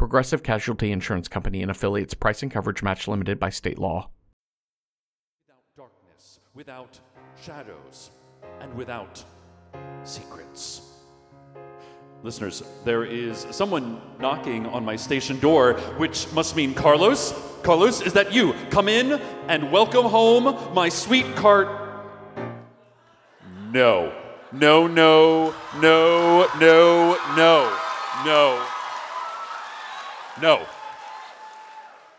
Progressive Casualty Insurance Company and affiliates. Price and coverage match limited by state law. Without darkness, without shadows, and without secrets. Listeners, there is someone knocking on my station door, which must mean Carlos. Carlos, is that you? Come in and welcome home my sweet cart. No. No, no, no, no, no, no. No.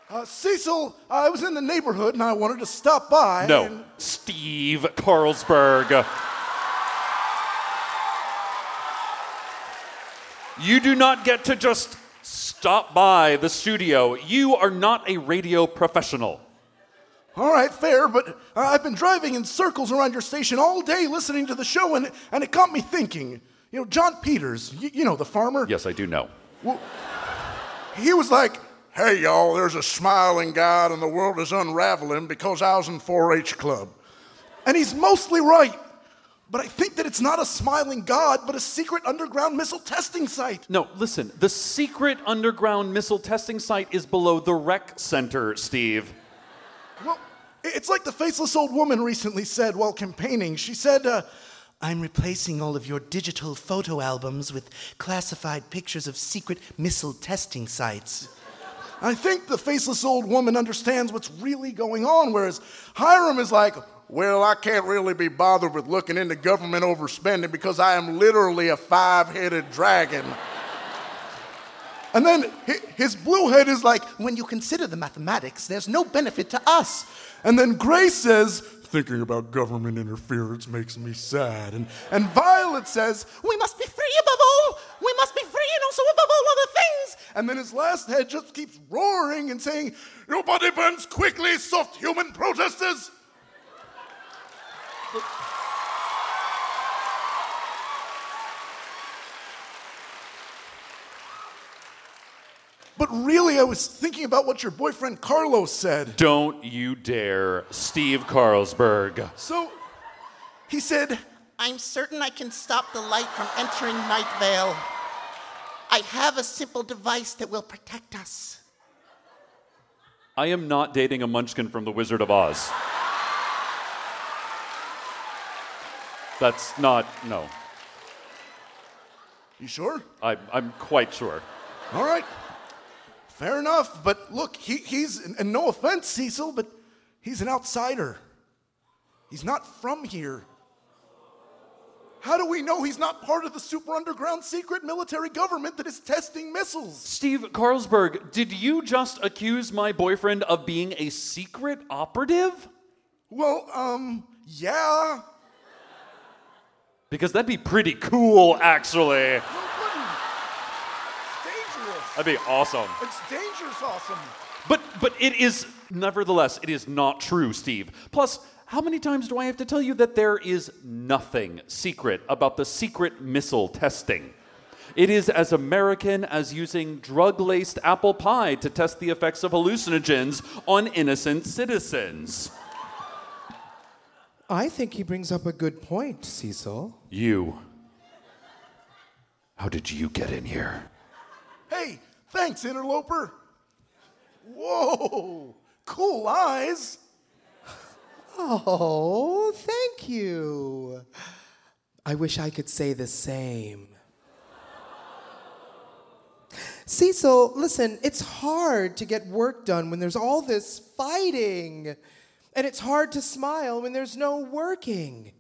Uh, Cecil, I was in the neighborhood and I wanted to stop by. No. and- Steve Carlsberg. You do not get to just stop by the studio. You are not a radio professional. All right, fair, but I've been driving in circles around your station all day listening to the show, and, and it got me thinking. You know, John Peters, y- you know, the farmer? Yes, I do know. He was like, hey, y'all, there's a smiling God and the world is unraveling because I was in 4 H Club. And he's mostly right. But I think that it's not a smiling God, but a secret underground missile testing site. No, listen, the secret underground missile testing site is below the rec center, Steve. Well, it's like the faceless old woman recently said while campaigning. She said, uh, I'm replacing all of your digital photo albums with classified pictures of secret missile testing sites. I think the faceless old woman understands what's really going on, whereas Hiram is like, well, I can't really be bothered with looking into government overspending because I am literally a five headed dragon. And then his blue head is like, when you consider the mathematics, there's no benefit to us. And then Grace says, thinking about government interference makes me sad. And, and Violet says, we must be free above all. We must be free and also above all other things. And then his last head just keeps roaring and saying, your body burns quickly, soft human protesters. But really, I was thinking about what your boyfriend Carlos said. Don't you dare, Steve Carlsberg. So, he said, I'm certain I can stop the light from entering Night Vale. I have a simple device that will protect us. I am not dating a munchkin from The Wizard of Oz. That's not, no. You sure? I, I'm quite sure. All right. Fair enough. But look, he, he's, and no offense, Cecil, but he's an outsider. He's not from here. How do we know he's not part of the super underground secret military government that is testing missiles? Steve Carlsberg, did you just accuse my boyfriend of being a secret operative? Well, um, yeah. Because that'd be pretty cool, actually. No, it wouldn't. It's dangerous. That'd be awesome. It's dangerous awesome. But but it is nevertheless it is not true, Steve. Plus, how many times do I have to tell you that there is nothing secret about the secret missile testing? It is as American as using drug laced apple pie to test the effects of hallucinogens on innocent citizens. I think he brings up a good point, Cecil. You. How did you get in here? Hey, thanks, interloper. Whoa, cool eyes. Oh, thank you. I wish I could say the same. Cecil, listen, it's hard to get work done when there's all this fighting. And it's hard to smile when there's no working.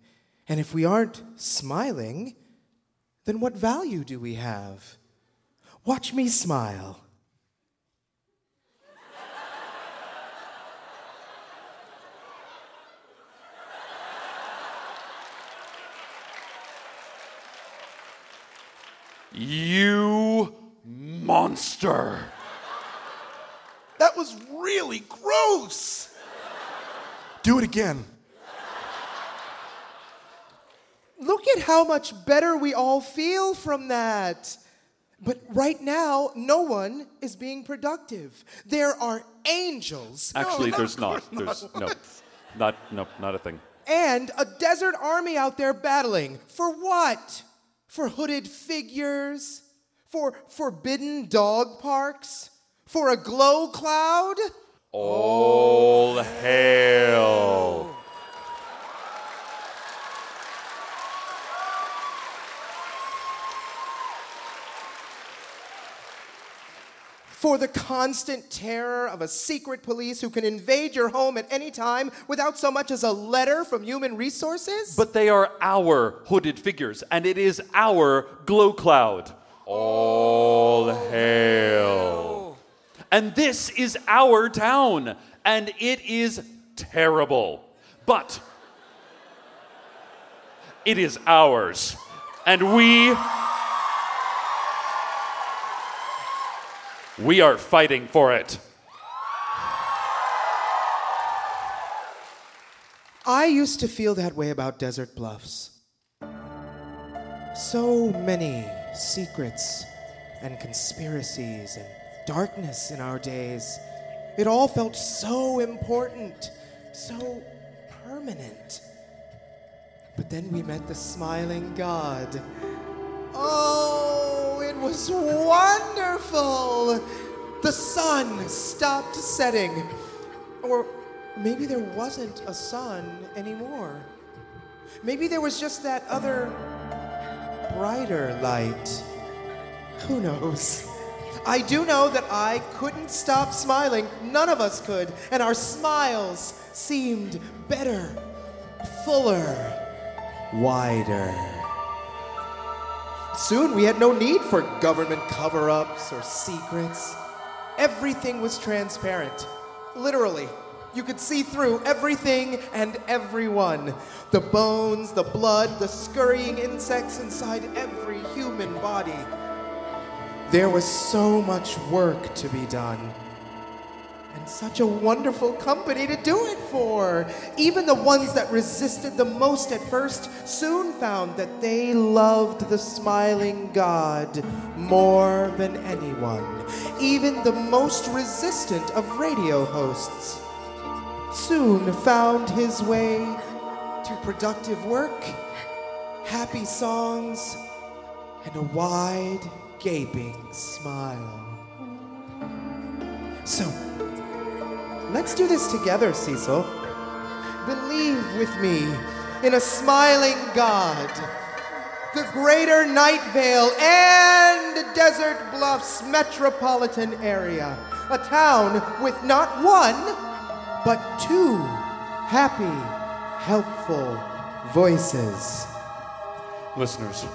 And if we aren't smiling, then what value do we have? Watch me smile. You monster. That was really gross. Do it again. Look at how much better we all feel from that. But right now, no one is being productive. There are angels Actually, no, there's of not. There's not. no, not no, not a thing. and a desert army out there battling. For what? For hooded figures? For forbidden dog parks? For a glow cloud? All hail. For the constant terror of a secret police who can invade your home at any time without so much as a letter from human resources? But they are our hooded figures, and it is our glow cloud. All hail. And this is our town, and it is terrible. But it is ours. And we. We are fighting for it. I used to feel that way about Desert Bluffs. So many secrets and conspiracies and darkness in our days. It all felt so important, so permanent. But then we met the smiling God. Oh, was wonderful! The sun stopped setting. Or maybe there wasn't a sun anymore. Maybe there was just that other brighter light. Who knows? I do know that I couldn't stop smiling. None of us could. And our smiles seemed better, fuller, wider. Soon we had no need for government cover ups or secrets. Everything was transparent. Literally. You could see through everything and everyone. The bones, the blood, the scurrying insects inside every human body. There was so much work to be done. And such a wonderful company to do it for. Even the ones that resisted the most at first soon found that they loved the smiling God more than anyone. Even the most resistant of radio hosts soon found his way to productive work, happy songs, and a wide, gaping smile. So, let's do this together, Cecil. Believe with me in a smiling God, the greater Night Vale and Desert Bluffs metropolitan area, a town with not one, but two happy, helpful voices. Listeners,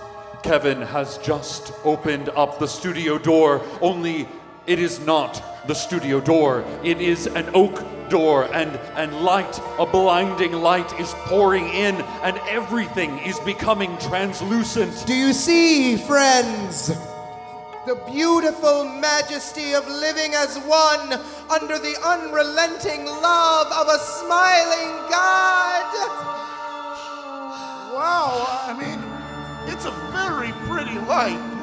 Kevin has just opened up the studio door, only it is not the studio door. It is an oak door, and, and light, a blinding light, is pouring in, and everything is becoming translucent. Do you see, friends? The beautiful majesty of living as one under the unrelenting love of a smiling God. Wow, I mean, it's a very pretty light.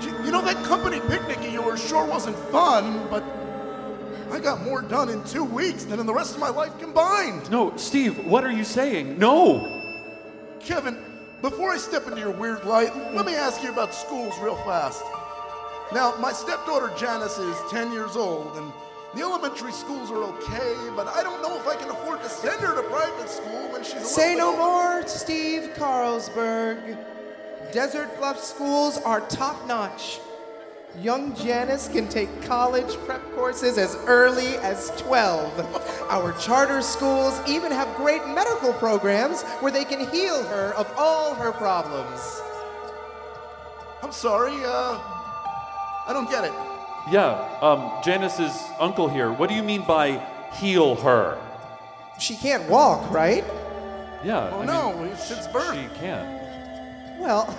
You- You know, that company picnic of yours sure wasn't fun, but I got more done in two weeks than in the rest of my life combined. No, Steve, what are you saying? No! Kevin, before I step into your weird light, let me ask you about schools real fast. Now, my stepdaughter Janice is 10 years old, and the elementary schools are okay, but I don't know if I can afford to send her to private school when she's a Say no little bit older. more, Steve Carlsberg. Desert Bluff schools are top notch. Young Janice can take college prep courses as early as 12. Our charter schools even have great medical programs where they can heal her of all her problems. I'm sorry, uh, I don't get it. Yeah, um, Janice's uncle here. What do you mean by heal her? She can't walk, right? Yeah. Oh I no, mean, since birth. She can't. Well,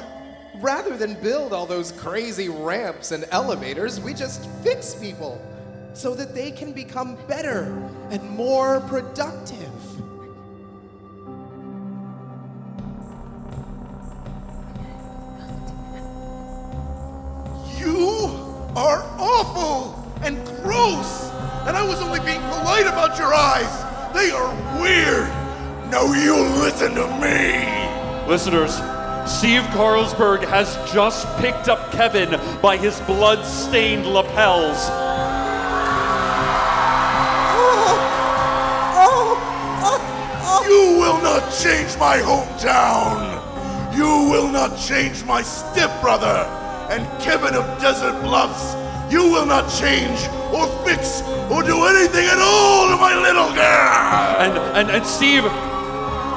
rather than build all those crazy ramps and elevators, we just fix people. so that they can become better and more productive. You are awful and gross. And I was only being polite about your eyes. They are weird. Now you listen to me. Listeners, Steve Carlsberg has just picked up Kevin by his blood stained lapels. You will not change my hometown. You will not change my stepbrother and Kevin of Desert Bluffs. You will not change or fix or do anything at all to my little girl. And, and, and Steve.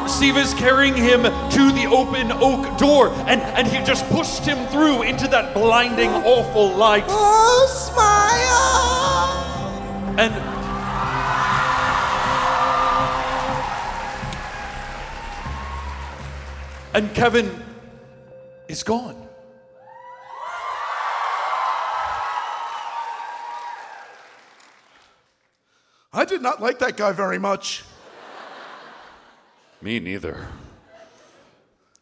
Steve is carrying him to the open oak door, and, and he just pushed him through into that blinding, awful light. Oh, smile! And and Kevin is gone. I did not like that guy very much. Me neither.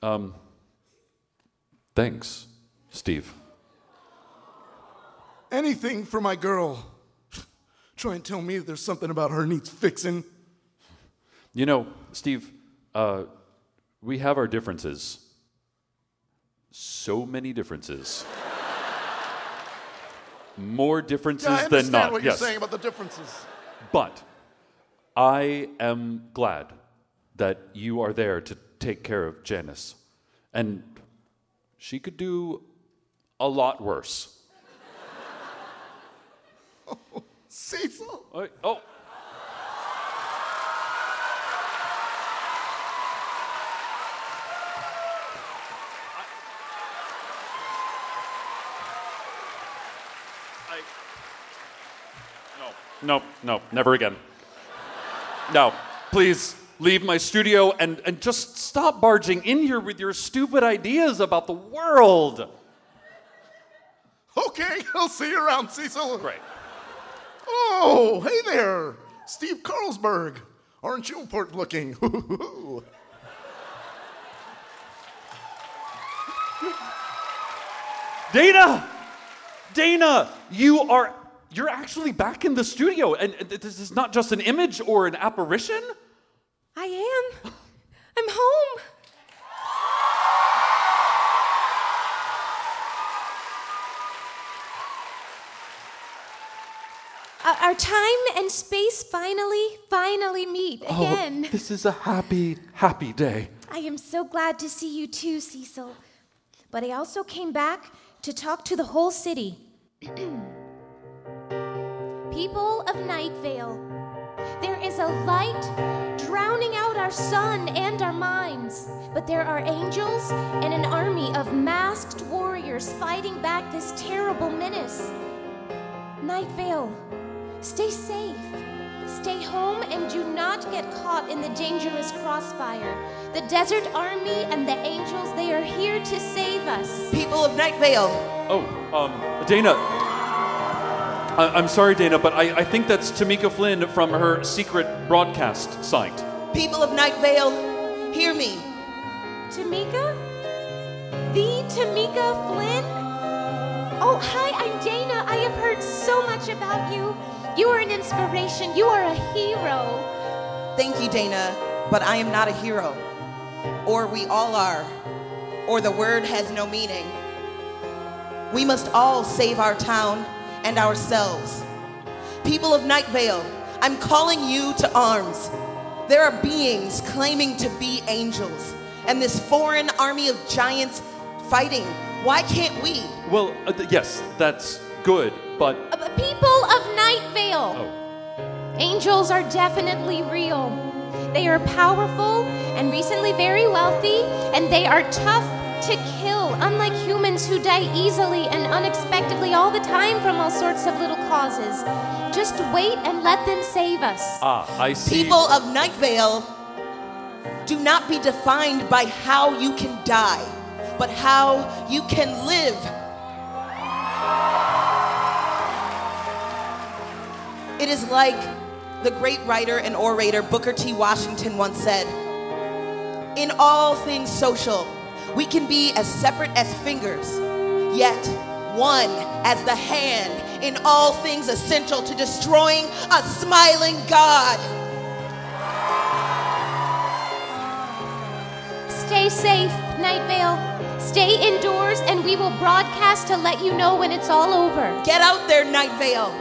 Um, thanks, Steve. Anything for my girl. Try and tell me there's something about her needs fixing. You know, Steve, uh, we have our differences. So many differences. More differences Yeah, I than understand not. what you're saying about the differences. But I am glad that you are there to take care of Janice. And she could do a lot worse. Cecil? Oh, oh. No, no, no, never again. No, please leave my studio and, and just stop barging in here with your stupid ideas about the world. Okay, I'll see you around, Cecil. Great. Oh, hey there, Steve Carlsberg. Aren't you important looking? Dana! Dana, you are you're actually back in the studio and and this is not just an image or an apparition? I am. I'm home. Our- Our time and space finally, finally meet oh, again. Oh, this is a happy, happy day. I am so glad to see you too, Cecil. But I also came back to talk to the whole city. People of Night Vale, there is a light drowning out our sun and our minds. But there are angels and an army of masked warriors fighting back this terrible menace. Night Vale, stay safe. Stay home and do not get caught in the dangerous crossfire. The desert army and the angels, they are here to save us. People of Night Vale, Oh, um, Dana. I- I'm sorry, Dana, but I-, I think that's Tamika Flynn from her secret broadcast site. people of Night Vale, hear me. Tamika? The Tamika Flynn? Oh, hi, I'm Dana. I have heard so much about you. You are an inspiration. You are a hero. Thank you, Dana, but I am not a hero. Or we all are. Or the word has no meaning. We must all save our town and ourselves. People of Night Vale, I'm calling you to arms. There are beings claiming to be angels, and this foreign army of giants fighting. Why can't we? Well, uh, th- yes, that's good, but Uh, people of Night Vale. oh, Angels are definitely real. They are powerful and recently very wealthy, and they are tough to kill, unlike humans who die easily and unexpectedly all the time from all sorts of little causes. Just wait and let them save us. ah, I see. People of Night Vale, do not be defined by how you can die, but how you can live. It is like the great writer and orator Booker T. Washington once said In all things social, we can be as separate as fingers, yet one as the hand in all things essential to destroying a smiling God. Stay safe, Night Vale. Stay indoors, and we will broadcast to let you know when it's all over. Get out there, Night Vale.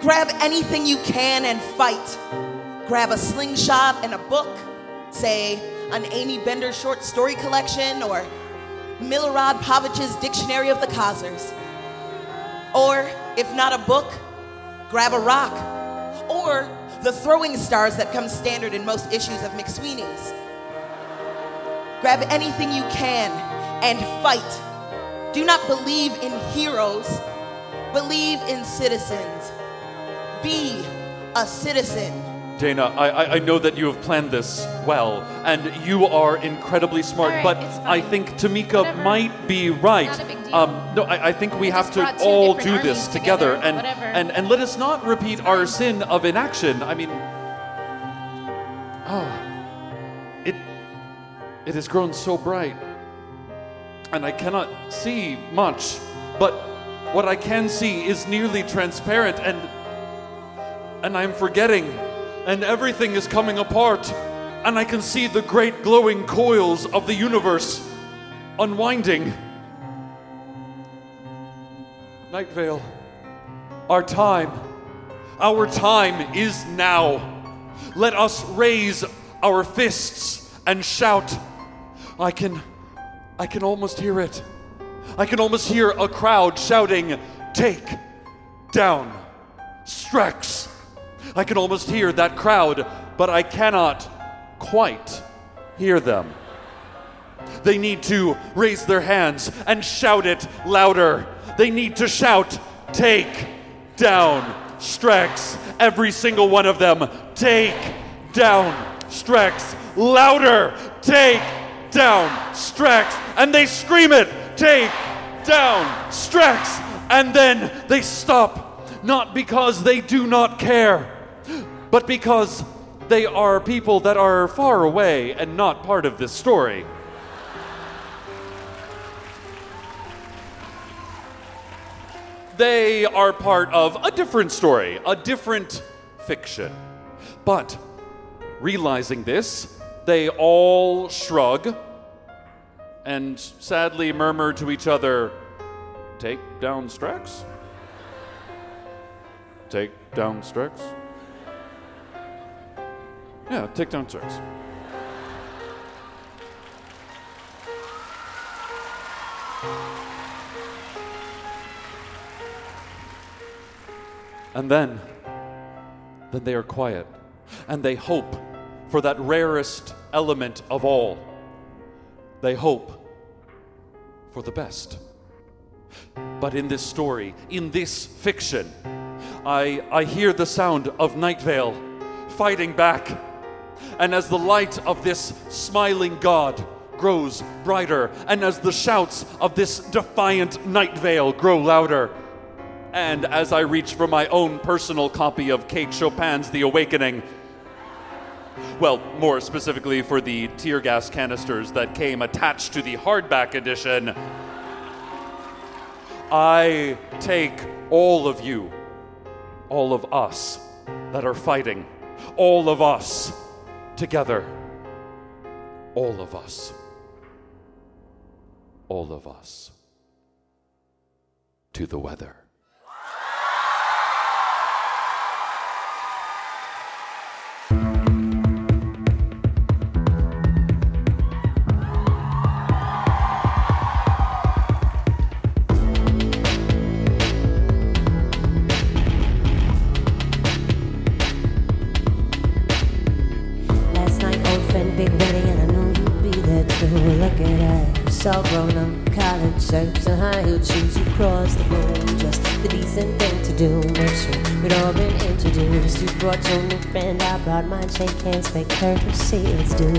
Grab anything you can and fight. Grab a slingshot and a book, say an Aimee Bender short story collection or Milorad Pavich's Dictionary of the Khazars. Or, if not a book, grab a rock. Or the throwing stars that come standard in most issues of McSweeney's. Grab anything you can and fight. Do not believe in heroes, believe in citizens. Be a citizen. Dana, I, I, I know that you have planned this well, and you are incredibly smart, right, but. I think Tamika Whatever. might be right. Not a big deal. Um, no, I, I think we I have to all do this together, together, and, whatever. and and let us not repeat our sin of inaction. I mean, oh, it it has grown so bright, and I cannot see much, but what I can see is nearly transparent, and and I'm forgetting, and everything is coming apart, and I can see the great glowing coils of the universe unwinding. Night Vale, our time, our time is now. Let us raise our fists and shout. I can, I can almost hear it. I can almost hear a crowd shouting, Take down Strex. I can almost hear that crowd, but I cannot quite hear them. They need to raise their hands and shout it louder. They need to shout, Take down Strex. Every single one of them, take down Strex. Louder, take down Strex. And they scream it, Take down Strex. And then they stop, not because they do not care, but because they are people that are far away and not part of this story. They are part of a different story, a different fiction. But realizing this, they all shrug and sadly murmur to each other, Take down Strex? Take down Strex? Yeah, down Strex. And then, then they are quiet and they hope for that rarest element of all. They hope for the best. But in this story, in this fiction, I, I hear the sound of Night Vale fighting back. And as the light of this smiling God grows brighter, and as the shouts of this defiant Night Vale grow louder, and as I reach for my own personal copy of Kate Chopin's The Awakening, well, more specifically for the tear gas canisters that came attached to the hardback edition, I take all of you, all of us that are fighting, all of us together, all of us, all of us. To the weather. At us, all grown up, college shirts and high heel shoes. You crossed the room, just the decent thing to do. We'd all been introduced. You brought your new friend, I brought mine. Shake hands, fake courtesy, let's do.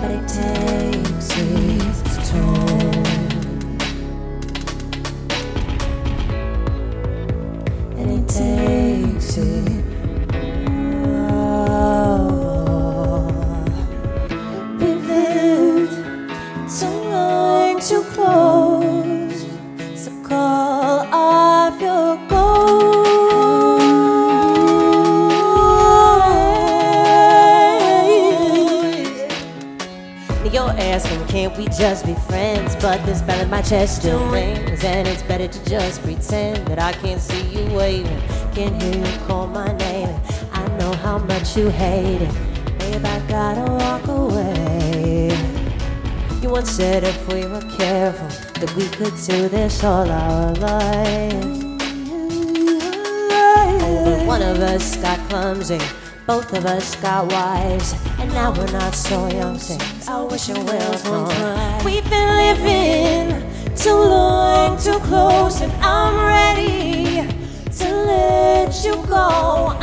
But it takes its toll. Chest still rings, and it's better to just pretend that I can't see you waving. Can't hear you call my name. I know how much you hate it. Babe, I gotta walk away. You once said if we were careful that we could do this all our lives. Oh, but one of us got clumsy, both of us got wise, and now we're not so young since our wishing wells. We've been living too long, too close, and I'm ready to let you go.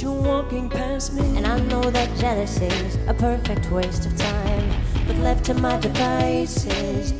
Your future walking past me. And I know that jealousy's a perfect waste of time. But left to my devices,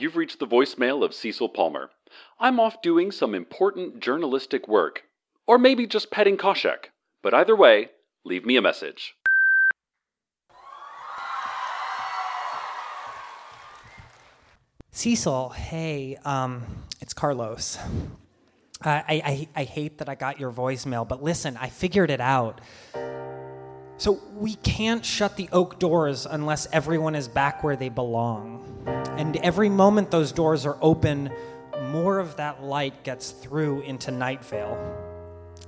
you've reached the voicemail of Cecil Palmer. I'm off doing some important journalistic work. Or maybe just petting Khoshekh. But either way, leave me a message. Cecil, hey, um, it's Carlos. I, I, I, I hate that I got your voicemail, but listen, I figured it out. So we can't shut the oak doors unless everyone is back where they belong. And every moment those doors are open, more of that light gets through into Night Vale.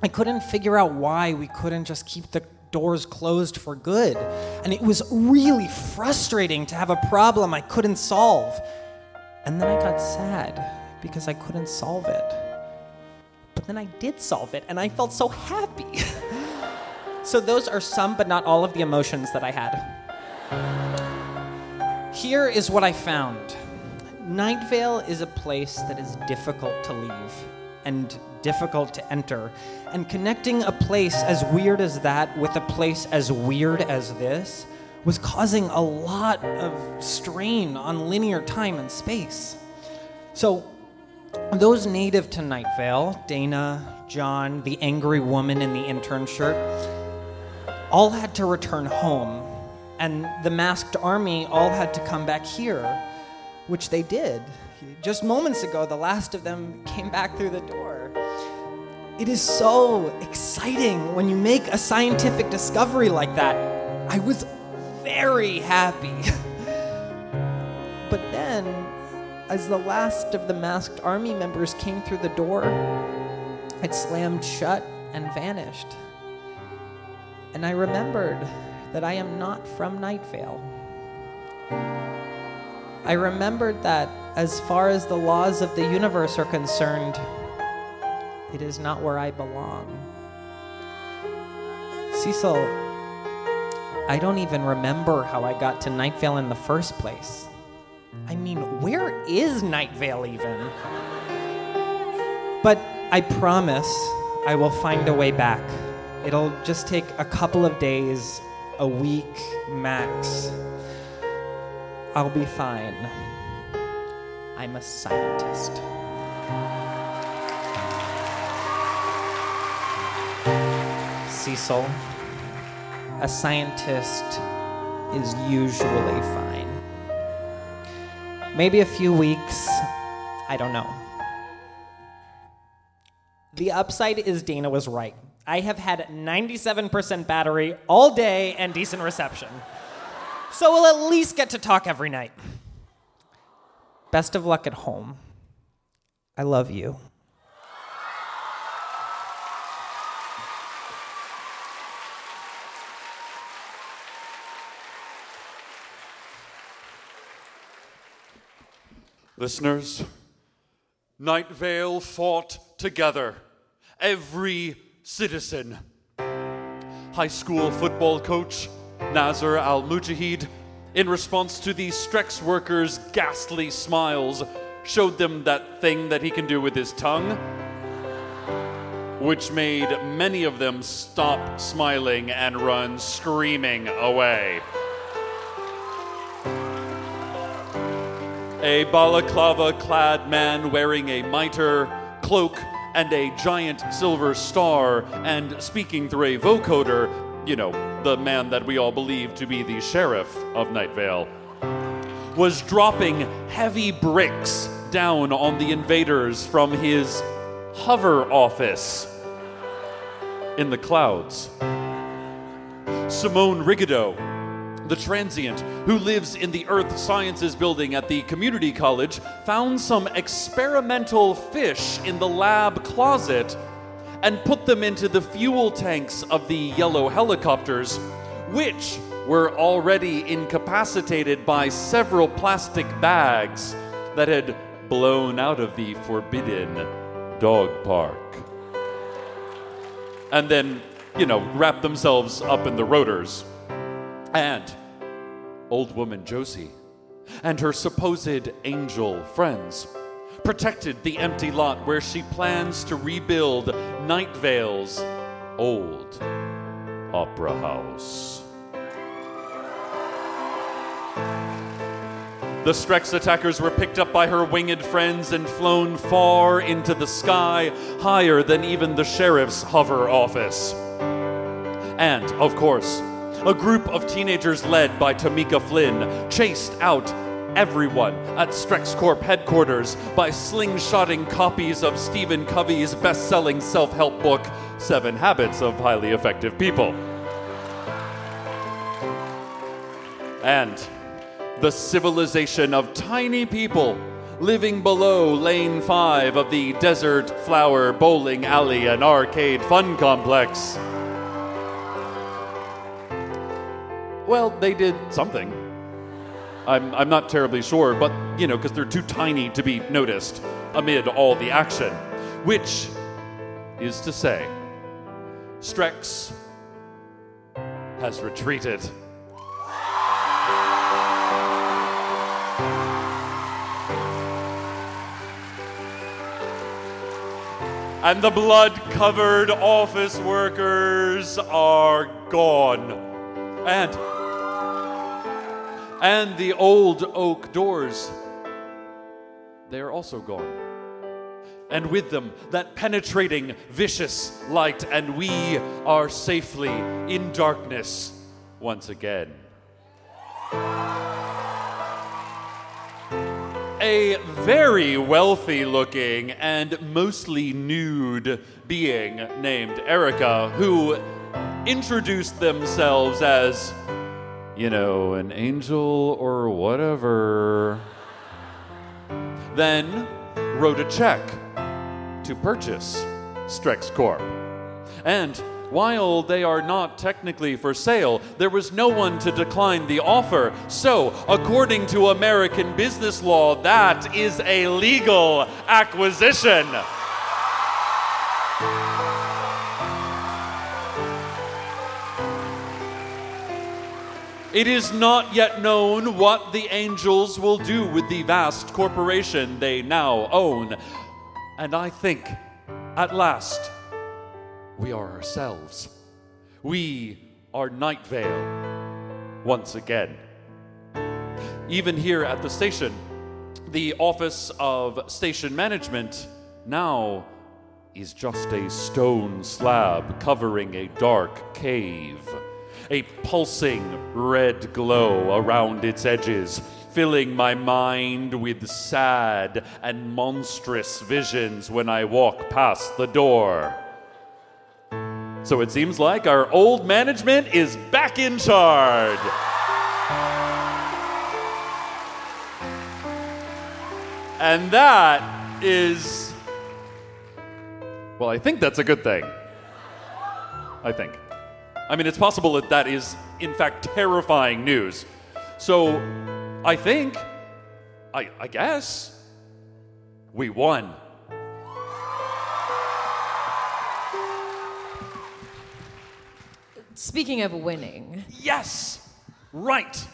I couldn't figure out why we couldn't just keep the doors closed for good. And it was really frustrating to have a problem I couldn't solve. And then I got sad because I couldn't solve it. But then I did solve it, and I felt so happy. so, those are some, but not all, of the emotions that I had. Here is what I found Night Vale is a place that is difficult to leave and difficult to enter. And connecting a place as weird as that with a place as weird as this was causing a lot of strain on linear time and space. So, those native to Night Vale, Dana, John, the angry woman in the intern shirt, all had to return home. And the masked army all had to come back here, which they did. Just moments ago, the last of them came back through the door. It is so exciting when you make a scientific discovery like that. I was very happy. but then, as the last of the masked army members came through the door, it slammed shut and vanished. And I remembered that I am not from Night Vale. I remembered that as far as the laws of the universe are concerned, it is not where I belong. Cecil, I don't even remember how I got to Night Vale in the first place. I mean, where is Night Vale even? But I promise I will find a way back. It'll just take a couple of days, a week max. I'll be fine. I'm a scientist. Cecil, a scientist is usually fine. Maybe a few weeks, I don't know. The upside is Dana was right. I have had 97% battery all day and decent reception. So we'll at least get to talk every night. Best of luck at home. I love you. Listeners, Night Vale fought together. Every citizen. High school football coach Nazr Al Mujaheed, in response to the Strex workers' ghastly smiles, showed them that thing that he can do with his tongue, which made many of them stop smiling and run screaming away. A balaclava clad man wearing a mitre, cloak, and a giant silver star, and speaking through a vocoder, you know, the man that we all believe to be the sheriff of Night Vale, was dropping heavy bricks down on the invaders from his hover office in the clouds. Simone Rigadeau, the transient who lives in the Earth Sciences building at the community college, found some experimental fish in the lab closet and put them into the fuel tanks of the yellow helicopters, which were already incapacitated by several plastic bags that had blown out of the forbidden dog park. And then, you know, wrapped themselves up in the rotors. And old woman Josie and her supposed angel friends protected the empty lot where she plans to rebuild Night Vale's old opera house. The Strex attackers were picked up by her winged friends and flown far into the sky, higher than even the sheriff's hover office. And, of course, a group of teenagers led by Tamika Flynn chased out everyone at StrexCorp headquarters by slingshotting copies of Stephen Covey's best selling self help book, Seven Habits of Highly Effective People. And the civilization of tiny people living below Lane 5 of the Desert Flower Bowling Alley and Arcade Fun Complex. Well, they did something. I'm, I'm not terribly sure, but you know, because they're too tiny to be noticed amid all the action. Which is to say, Strex has retreated. And the blood covered office workers are gone. And and the old oak doors, they are also gone. And with them, that penetrating, vicious light, and we are safely in darkness once again. A very wealthy looking and mostly nude being named Erica, who introduced themselves as you know, an angel or whatever. Then wrote a check to purchase StrexCorp. And While they are not technically for sale, there was no one to decline the offer. So, according to American business law, that is a legal acquisition. It is not yet known what the angels will do with the vast corporation they now own. And I think, at last, we are ourselves. We are Night Vale once again. Even here at the station, the Office of Station Management now is just a stone slab covering a dark cave. A pulsing red glow around its edges, filling my mind with sad and monstrous visions when I walk past the door. So it seems like our old management is back in charge. And that is. Well, I think that's a good thing. I think. I mean, it's possible that that is, in fact, terrifying news. So, I think, I, I guess, we won. Speaking of winning, Yes! Right!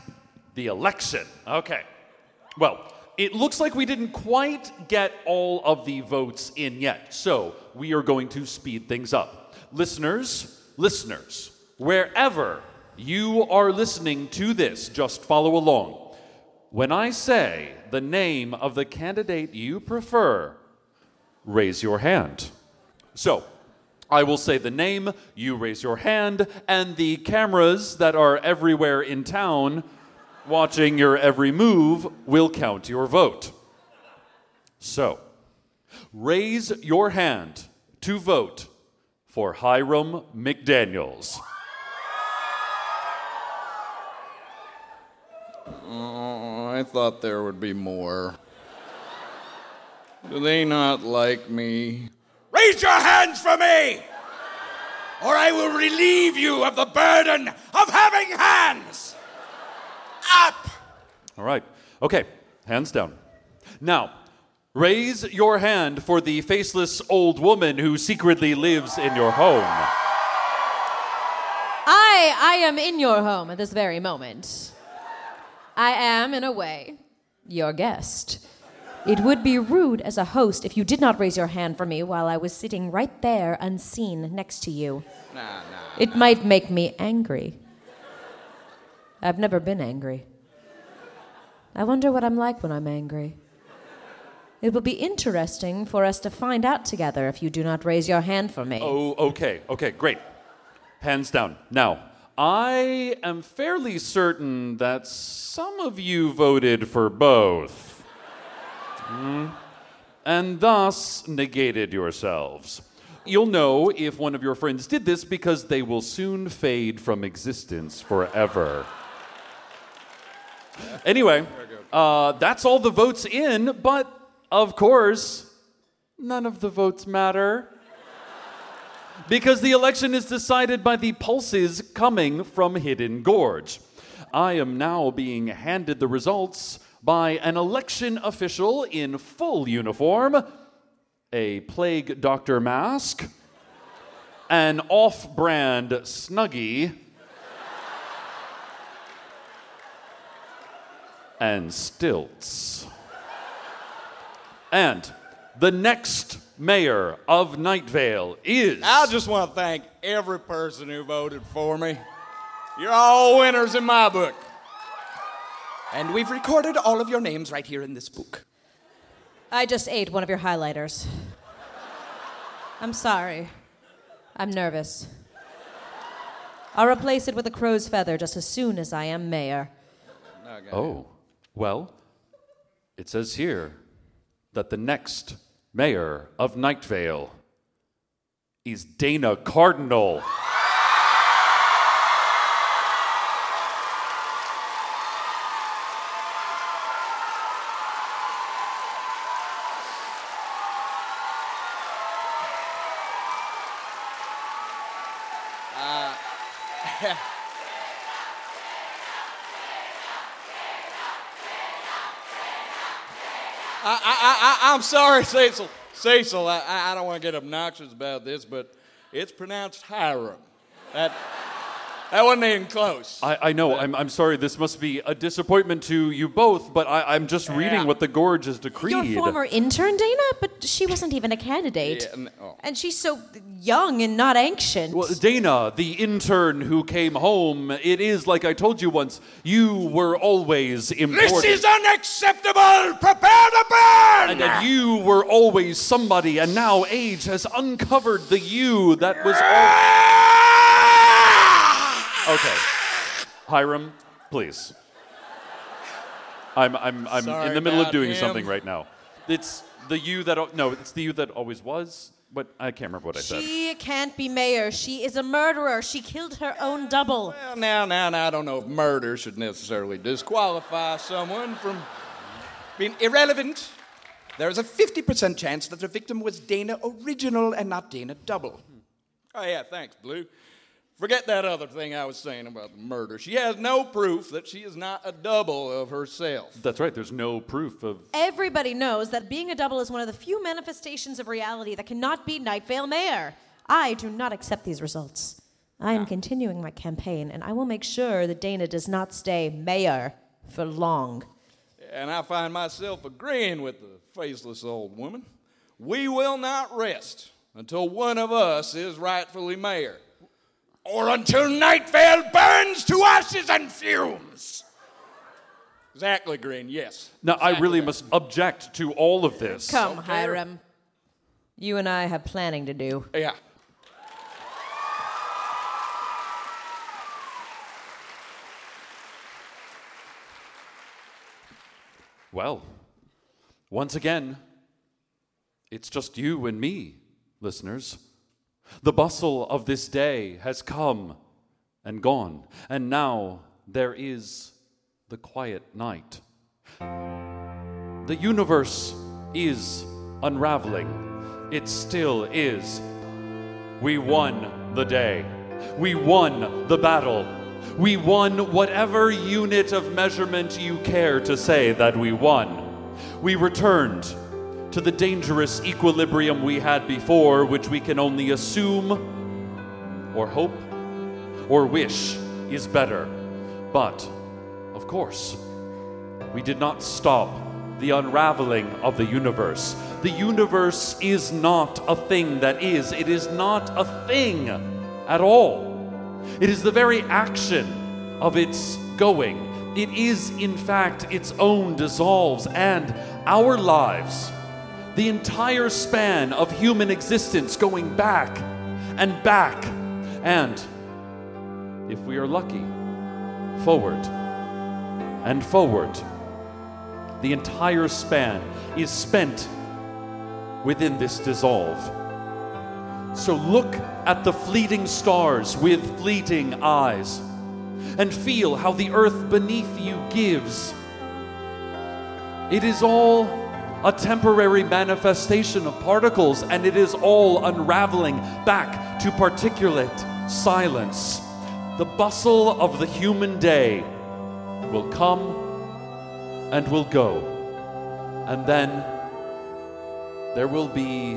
The election. Okay. Well, it looks like we didn't quite get all of the votes in yet, so we are going to speed things up. Listeners, listeners, wherever you are listening to this, just follow along. When I say the name of the candidate you prefer, raise your hand. So, I will say the name, you raise your hand, and the cameras that are everywhere in town watching your every move will count your vote. So, raise your hand to vote for Hiram McDaniels. I thought there would be more. Do they not like me? Raise your hands for me, or I will relieve you of the burden of having hands. Up! All right. Okay, hands down. Now, raise your hand for the faceless old woman who secretly lives in your home. I I am in your home at this very moment. I am, in a way, your guest. It would be rude as a host if you did not raise your hand for me while I was sitting right there unseen next to you. Nah, nah. It might make me angry. I've never been angry. I wonder what I'm like when I'm angry. It will be interesting for us to find out together if you do not raise your hand for me. Oh, okay, okay, great. Hands down. Now, I am fairly certain that some of you voted for both. Hmm? And thus negated yourselves. You'll know if one of your friends did this because they will soon fade from existence forever. Anyway, uh, that's all the votes in, but of course, none of the votes matter. Because the election is decided by the pulses coming from Hidden Gorge. I am now being handed the results by an election official in full uniform, a plague doctor mask, an off brand snuggie, and stilts. And the next mayor of Night Vale is. I just want to thank every person who voted for me. You're all winners in my book. And we've recorded all of your names right here in this book. I just ate one of your highlighters. I'm sorry. I'm nervous. I'll replace it with a crow's feather just as soon as I am mayor. Oh, well, it says here that the next mayor of Night Vale is Dana Cardinal. I, I, I, I'm sorry, Cecil. Cecil, I, I I don't want to get obnoxious about this, but it's pronounced Hiram. That, that wasn't even close. I, I know. I'm, I'm sorry. This must be a disappointment to you both, but I, I'm just reading what the gorge has decreed. Your former intern, Dana? But she wasn't even a candidate. Yeah, n- oh. And she's so young and not ancient. Well, Dana, the intern who came home, it is like I told you once. You were always important. This is unacceptable! Prepare to burn! and that you were always somebody, and now age has uncovered the you that was all. Ah! Okay, Hiram, please. I'm I'm I'm Sorry in the middle of about doing him. something right now. It's the you that al- no, it's the you that always was. But I can't remember what I said. She can't be mayor. She is a murderer. She killed her own double. Well, now, now, now, I don't know if murder should necessarily disqualify someone from being irrelevant. There is a 50% chance that the victim was Dana original and not Dana double. Oh, yeah, thanks, Blue. Forget that other thing I was saying about the murder. She has no proof that she is not a double of herself. That's right. There's no proof of. Everybody knows that being a double is one of the few manifestations of reality that cannot be Night Vale mayor. I do not accept these results. I am continuing my campaign, and I will make sure that Dana does not stay mayor for long. And I find myself agreeing with the faceless old woman. We will not rest until one of us is rightfully mayor. Or until Night Vale burns to ashes and fumes. Exactly, Green, yes. Now, I really must object to all of this. Come, Hiram. You and I have planning to do. Yeah. Well, once again, it's just you and me, listeners. The bustle of this day has come and gone, and now there is the quiet night. The universe is unraveling. It still is. We won the day. We won the battle. We won whatever unit of measurement you care to say that we won. We returned to the dangerous equilibrium we had before, which we can only assume or hope or wish is better. But, of course, we did not stop the unraveling of the universe. The universe is not a thing that is, it is not a thing at all. It is the very action of its going. It is, in fact, its own dissolves, and our lives, the entire span of human existence, going back and back, and, if we are lucky, forward and forward. The entire span is spent within this dissolve. So look at the fleeting stars with fleeting eyes and feel how the earth beneath you gives. It is all a temporary manifestation of particles, and it is all unraveling back to particulate silence. The bustle of the human day will come and will go, and then there will be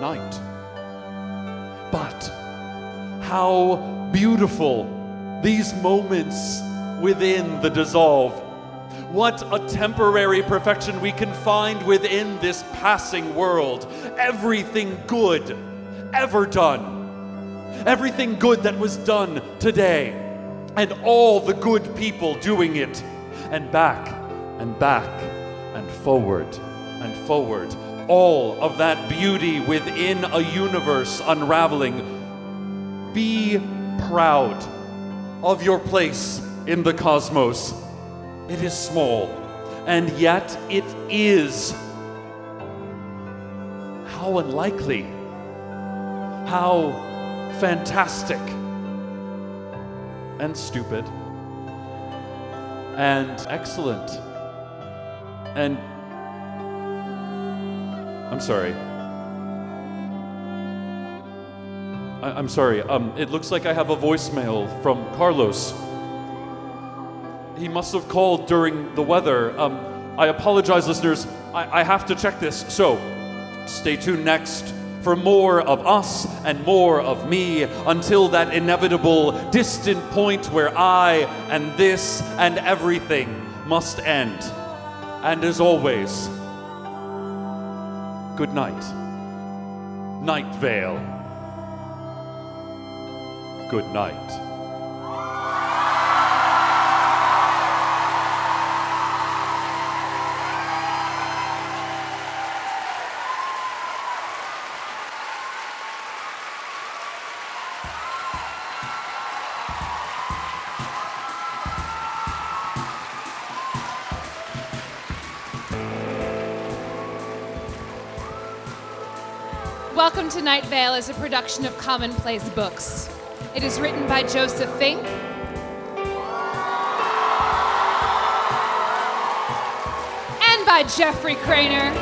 night. But how beautiful these moments within the dissolve. What a temporary perfection we can find within this passing world. Everything good ever done. Everything good that was done today. And all the good people doing it. And back and back and forward and forward. All of that beauty within a universe unraveling. Be proud of your place in the cosmos. It is small, and yet it is. How unlikely. How fantastic. And stupid. And excellent. And. I'm sorry. I- I'm sorry. Um, it looks like I have a voicemail from Carlos. He must have called during the weather. Um, I apologize, listeners. I, I have to check this. So, stay tuned next for more of us and more of me until that inevitable distant point where I and this and everything must end. And as always, good night. Night Vale. Good night. Welcome to Night Vale is a production of Commonplace Books. It is written by Joseph Fink. And by Jeffrey Cranor.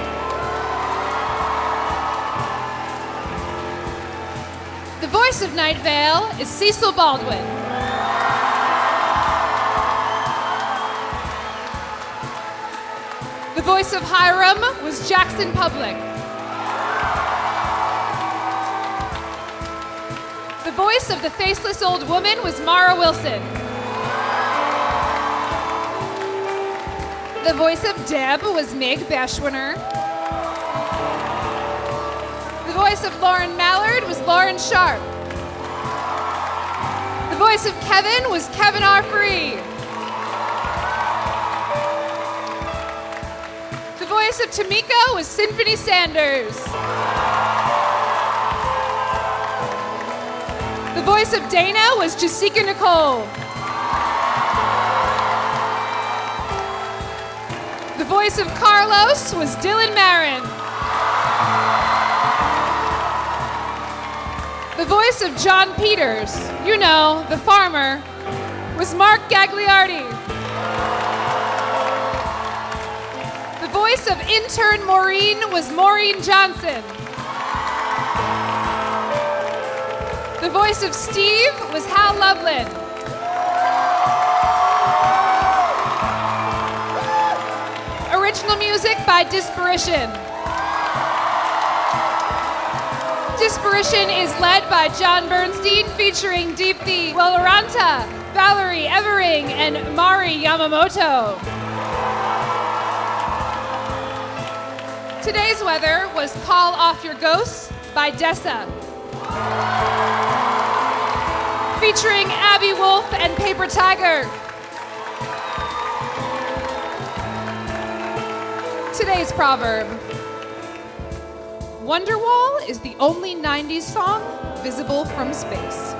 The voice of Night Vale is Cecil Baldwin. The voice of Hiram was Jackson Publick. Voice of the faceless old woman was Mara Wilson. The voice of Deb was Meg Bashwiner. The voice of Lauren Mallard was Lauren Sharp. The voice of Kevin was Kevin R. Free. The voice of Tamika was Symphony Sanders. Voice of Dana was Jasika Nicole. The voice of Carlos was Dylan Marron. The voice of John Peters, you know, the farmer, was Mark Gagliardi. The voice of intern Maureen was Maureen Johnson. The voice of Steve was Hal Lublin. Original music by Disparition. Disparition is led by Jon Bernstein, featuring Deepthi Welaratna, Valerie Evering, and Mari Yamamoto. Today's weather was Call Off Your Ghosts by Dessa. Featuring Aby Wolf and Paper Tiger. Today's proverb Wonderwall is the only 90s song visible from space.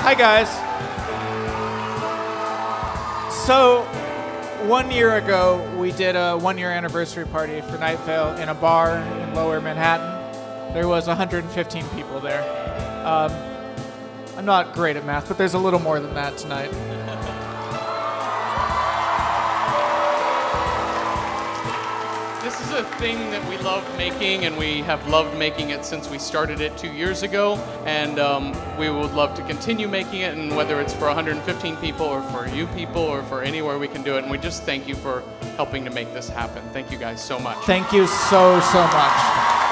Hi, guys. So, one year ago, we did a one year anniversary party for Night Vale in a bar in lower Manhattan. There was 115 people there. Um, I'm not great at math, but there's a little more than that tonight. A thing that we love making, and we have loved making it since we started it two years ago. And um, we would love to continue making it, and whether it's for 115 people, or for you people, or for anywhere we can do it. And we just thank you for helping to make this happen. Thank you guys so much. Thank you so, so much.